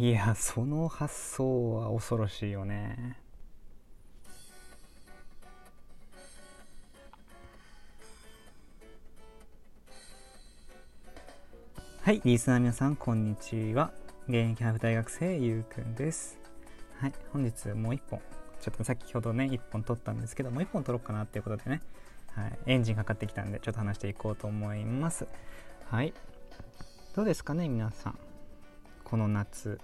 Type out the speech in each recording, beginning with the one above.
いやその発想は恐ろしいよね。はいリスナー皆さんこんにちは。現役ハーフ大学生ゆうくんです。はい本日もう一本。ちょっと先ほどね一本撮ったんですけどもう一本撮ろうかなっていうことでね。はい、エンジンかかってきたんでちょっと話していこうと思います。はい。どうですかね皆さん。この夏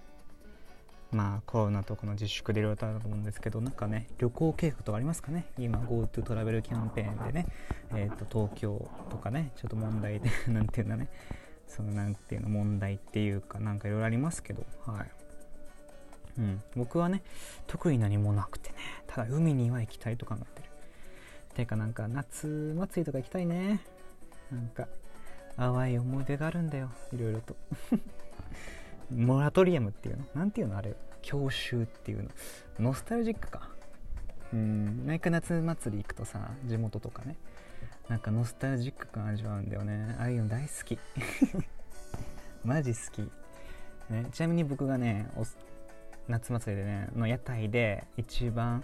まあコロナとこの自粛でいろいろとあると思うんですけどなんかね旅行計画とかありますかね？今 GoTo トラベルキャンペーンでねえっ、ー、と東京とかねちょっと問題で なんていうんだね。そのなんていうの問題っていうかなんかいろいろありますけどはい。うん、僕はね特に何もなくてねただ海には行きたいと考えてる。てかなんか夏祭りとか行きたいね。なんか淡い思い出があるんだよいろいろと。モラトリアムっていうの？なんていうのあれ？郷愁っていうの？ノスタルジックか。うん毎回夏祭り行くとさ地元とかね。なんかノスタルジック感味わうんだよね。ああいうの大好き。マジ好き、ね、ちなみに僕がね夏祭りでねの屋台で一番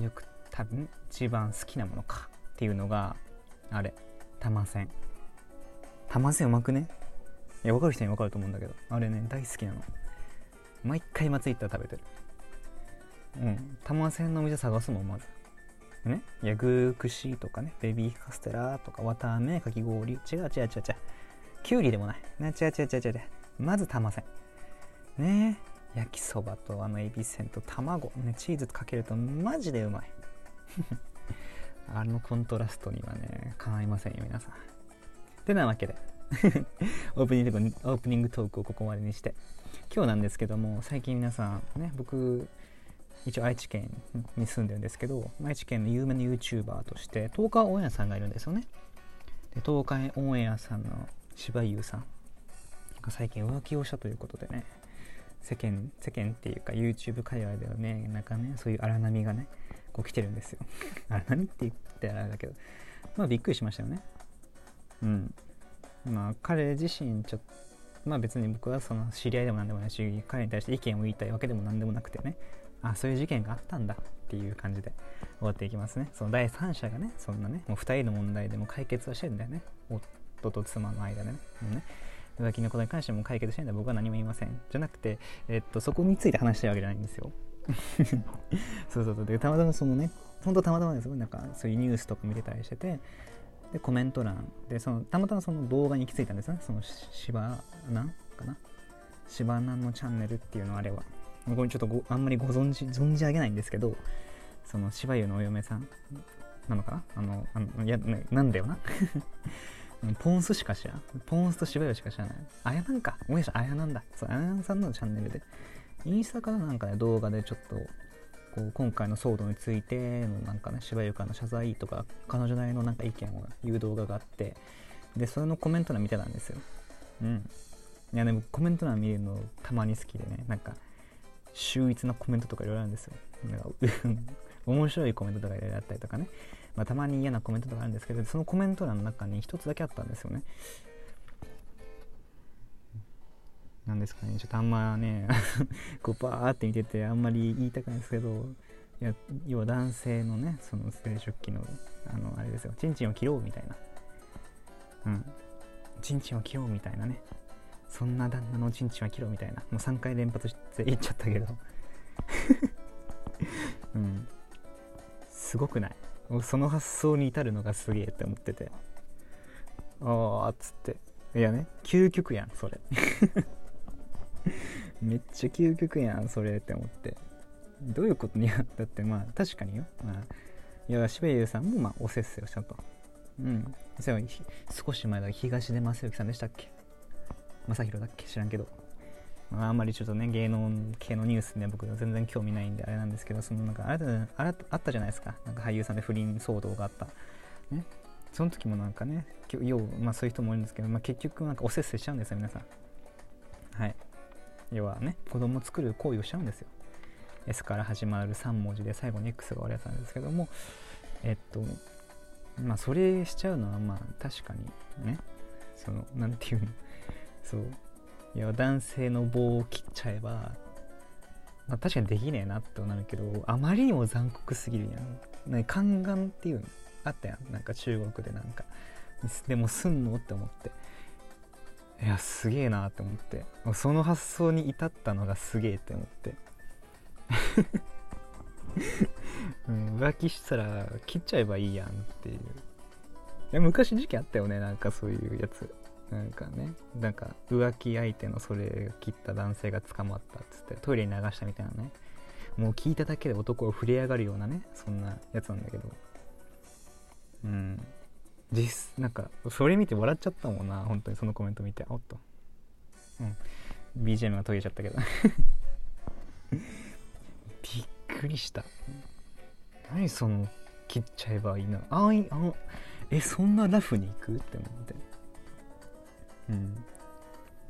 よく多分一番好きなものかっていうのがあれ玉せん玉せんうまくね？いや分かる人に分かると思うんだけどあれね大好きなの。毎回祭り行ったら食べてる。うん。玉せんのお店探すもんまず。ね？ヤグ串とかねベビーカステラとか綿あめかき氷。違う違う違う違う。きゅうりでもない。ね違う違う違う違う。まず玉せん。ね？焼きそばとあのエビせんと卵。ねチーズかけるとマジでうまい。あのコントラストにはね、かないませんよ、皆さん。てなわけで。オープニング、オープニングトークをここまでにして、今日なんですけども、最近皆さん、ね、僕、一応愛知県に住んでるんですけど、愛知県の有名な YouTuber として、東海オンエアさんがいるんですよね。で東海オンエアさんの柴優さんが最近浮気をしたということでね、世間、世間っていうか YouTube 界隈ではね、なんかね、そういう荒波がね、こう来てるんですよ。あれ何って言ってあれだけど、まあびっくりしましたよね。うん。まあ彼自身ちょっと、まあ別に僕はその知り合いでも何でもないし、彼に対して意見を言いたいわけでも何でもなくてね、あ、そういう事件があったんだっていう感じで終わっていきますね。その第三者がね、そんなね、もう2人の問題でも解決はしてるんだよね。夫と妻の間でね。もうね浮気のことに関しても解決してるんだ僕は何も言いません。じゃなくて、えっと、そこについて話したいわけじゃないんですよ。そうそうそうでたまたまそのねほんとたまたまですよなんかそういうニュースとか見てたりしててでコメント欄でそのたまたまその動画に行き着いたんですねその芝なんかな？芝南のチャンネルっていうのあれはこれちょっとあんまりご存知存じ上げないんですけどその芝生のお嫁さんなのかな？あのあのいや、なんだよな ポンスしか知らん。ポンスと芝生しか知らない。あやなんか。おやし、あやなんだ。そう、あやなんさんのチャンネルでインスタからなんかね、動画でちょっと、こう、今回の騒動についてのなんかね、芝ゆかの謝罪とか、彼女なりのなんか意見を言う動画があって、で、それのコメント欄見てたんですよ。うん。いや、でもコメント欄見るのたまに好きでね、なんか、秀逸なコメントとかいろいろあるんですよ。なんか 面白いコメントとかいろいろあったりとかね、まあ、たまに嫌なコメントとかあるんですけど、そのコメント欄の中に一つだけあったんですよね。なんですかね、ちょっとあんまね、こうバーって見ててあんまり言いたくないんですけど、いや要は男性のね、その生殖器の、あの、あれですよ、チンチンを切ろうみたいな。うん。チンチンを切ろうみたいなね。そんな旦那のチンチンは切ろうみたいな。もう3回連発して言っちゃったけど。うん。すごくない？その発想に至るのがすげえって思ってて。ああ、っつって。いやね、究極やん、それ。めっちゃ究極やん、それって思って。どういうことにやだってまあ、確かによ。まあ、いや、渋谷さんもまあ、おせっせをしたと。うん。そうい少し前だ、東出正幸さんでしたっけ？正宏だっけ？知らんけど。まあ、あんまりちょっとね、芸能系のニュースね、僕全然興味ないんであれなんですけど、そのなんかあれあれあったじゃないですか。なんか俳優さんで不倫騒動があった。ね。その時もなんかね、要まあそういう人もいるんですけど、まあ結局なんかおせっせしちゃうんですよ、皆さん。要はね子供を作る行為をしちゃうんですよ。S から始まる3文字で最後に X が終わるやつなんですけどもえっとまあそれしちゃうのはまあ確かにねその何て言うのそういや男性の棒を切っちゃえば、まあ、確かにできねえなってなるけどあまりにも残酷すぎるやん。ね宦官っていうのあったやん。なんか中国でなんか。でもすんのって思って。いやすげえなって思って。その発想に至ったのがすげえって思って。うん、浮気したら切っちゃえばいいやんっていう。いや昔時期あったよねなんかそういうやつ。なんかねなんか浮気相手のそれ切った男性が捕まったっつってトイレに流したみたいなね。もう聞いただけで男を震え上がるようなねそんなやつなんだけど。うん。実なんかそれ見て笑っちゃったもんな本当にそのコメント見て。おっと。うん。BGM が途切れちゃったけど。びっくりした。何その切っちゃえばいいな。あいあえそんなラフに行く？って思って。うん。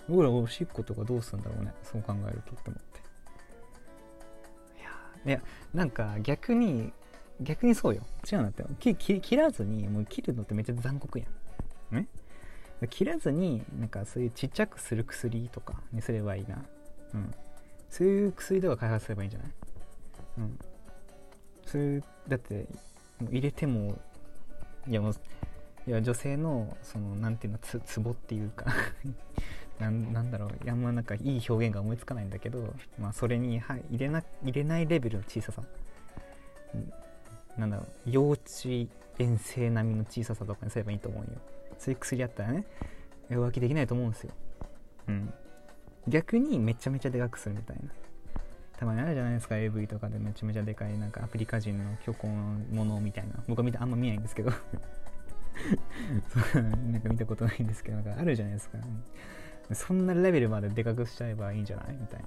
僕らおしっことかどうするんだろうね。そう考えるとって思って。いやいやなんか逆に逆にそうよ。違うんだって。切らずにもう切るのってめっちゃ残酷やん。ね？切らずになんかそういうちっちゃくする薬とかにすればいいな。うん。そういう薬とか開発すればいいんじゃない？うん。それだって入れてもいやもういや女性のそのなんていうのつツボっていうか なんなんだろうあんまなんかいい表現が思いつかないんだけど、まあ、それに、はい、入れな入れないレベルの小ささ、なんだろう幼稚園生並みの小ささとかにすればいいと思うよ。そういう薬あったらね浮気できないと思うんですよ。うん。逆にめちゃめちゃでかくするみたいな。たまにあるじゃないですか AV とかでめちゃめちゃでかいなんかアフリカ人の巨根のものみたいな。僕は見てあんま見ないんですけど。なんか見たことないんですけどなんかあるじゃないですか。そんなレベルまででかくしちゃえばいいんじゃないみたいな。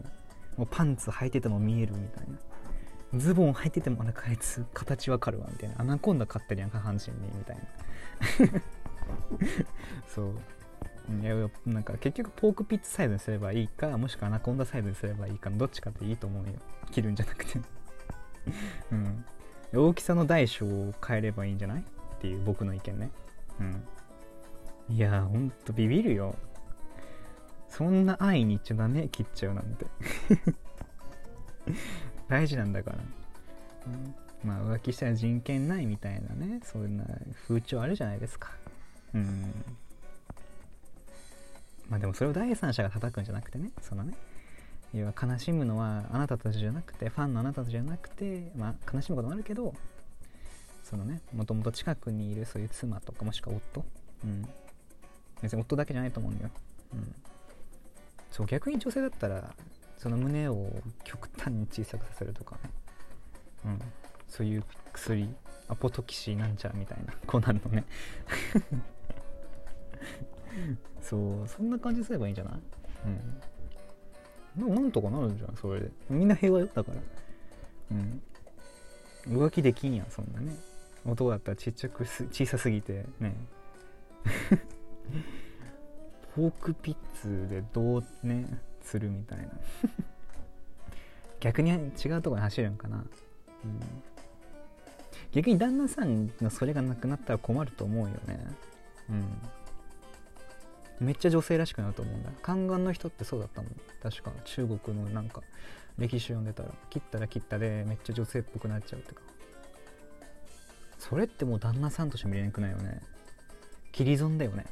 もうパンツ履いてても見えるみたいな。ズボン履いててもなんかあいつ形わかるわみたいな。アナコンダ飼ってるやん下半身にみたいな。そう。いやなんか結局ポークピッツサイズにすればいいかもしくはアナコンダサイズにすればいいかどっちかっていいと思うよ。切るんじゃなくて。うん。大きさの大小を変えればいいんじゃない？っていう僕の意見ね。うん。いやほんとビビるよ。そんな安易に言っちゃダメ切っちゃうなんて。大事なんだから、うん、まあ浮気したら人権ないみたいなね。そんな風潮あるじゃないですか。うん。まあでもそれを第三者が叩くんじゃなくてね。そのね。要は悲しむのはあなたたちじゃなくてファンのあなたたちじゃなくてまあ悲しむこともあるけどそのねもともと近くにいるそういう妻とかもしくは夫。うん。別に夫だけじゃないと思うんだよ。うん。そう逆に女性だったらその胸を極端に小さくさせるとかね。うん。そういう薬アポトキシなんちゃらみたいなこうなるのね。そうそんな感じすればいいんじゃない？うん。ななんとかなるんじゃんそれで。みんな平和よだから。うん。浮気できんやんそんなね。男だったらちっちゃくす小さすぎてね。ポークピッツでどうね。するみたいな。逆に違うとこに走るんかな、うん、逆に旦那さんのそれがなくなったら困ると思うよね。うん。めっちゃ女性らしくなると思うんだ。宦官の人ってそうだったもん。確か中国のなんか歴史読んでたら。切ったら切ったでめっちゃ女性っぽくなっちゃうってか。それってもう旦那さんとして見れなくないよね。切り損だよね。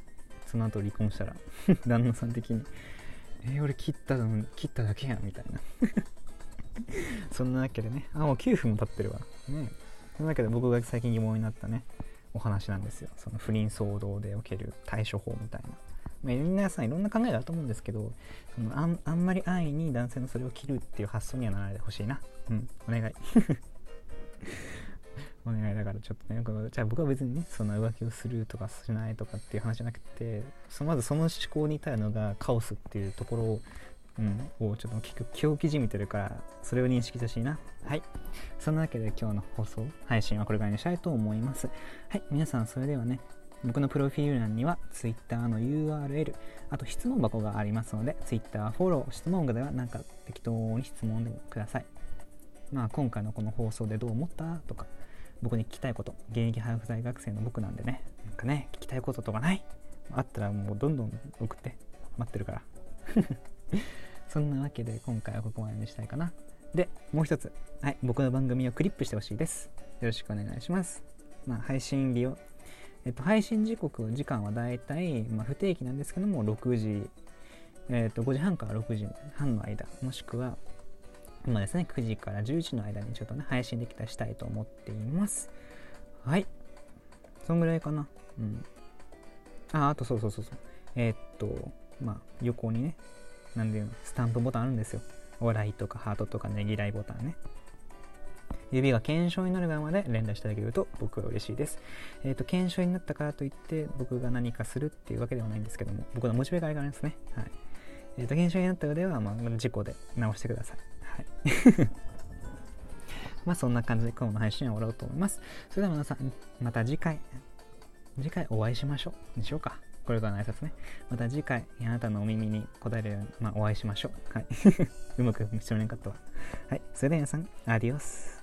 その後離婚したら。旦那さん的に。えー、俺切ったの切っただけやんみたいな。そんなわけでね。あもう9分も経ってるわ。ね。そんなわけで僕が最近疑問になったね。お話なんですよ。その不倫騒動でおける対処法みたいな。まあ、皆さんいろんな考えがあると思うんですけどそのあんあんまり安易に男性のそれを切るっていう発想にはならないでほしいな。うん。お願い。お願いだからちょっとねじゃあ僕は別にねその浮気をするとかしないとかっていう話じゃなくてそまずその思考に至るのがカオスっていうところをうん、をちょっと聞く気をじみてるからそれを認識してほしいな。はい。そんなわけで今日の放送配信はこれぐらいにしたいと思います。はい。皆さんそれではね僕のプロフィール欄には Twitter の URL、あと質問箱がありますので、Twitter フォロー、質問ではなんか適当に質問でください。まあ今回のこの放送でどう思った？とか、僕に聞きたいこと、現役ハーフ大学生の僕なんでね、なんかね、聞きたいこととかない？あったらもうどんどん送って、待ってるから。そんなわけで今回はここまでにしたいかな。で、もう一つ。はい、僕の番組をクリップしてほしいです。よろしくお願いします。まあ、配信日を、えっと、配信時刻、時間はだいたい、ま、不定期なんですけども、6時、えっと、5時半から6時半の間、もしくは、今ですね、9時から11時の間にちょっとね、配信できたらしたいと思っています。はい。そんぐらいかな。うん。あ、あとそうそうそうそう。えー、っと、まあ、横にね、なんでいうの、スタンプボタンあるんですよ。笑いとかハートとかねぎらいボタンね。指が検証になる側まで連打してあげると僕は嬉しいです。えっ、ー、と、検証になったからといって僕が何かするっていうわけではないんですけども、僕のモチベがあれからですね。はい。えっ、ー、と、検証になったようでは、まあ、事故で直してください。まあ、そんな感じで今日の配信は終わろうと思います。それでは皆さん、また次回、次回お会いしましょう。でしょうか。これからの挨拶ね。また次回、あなたのお耳に答えるように、まあ、お会いしましょう。はい。うまくしてもらえなかったわ。はい。それでは皆さん、アディオス。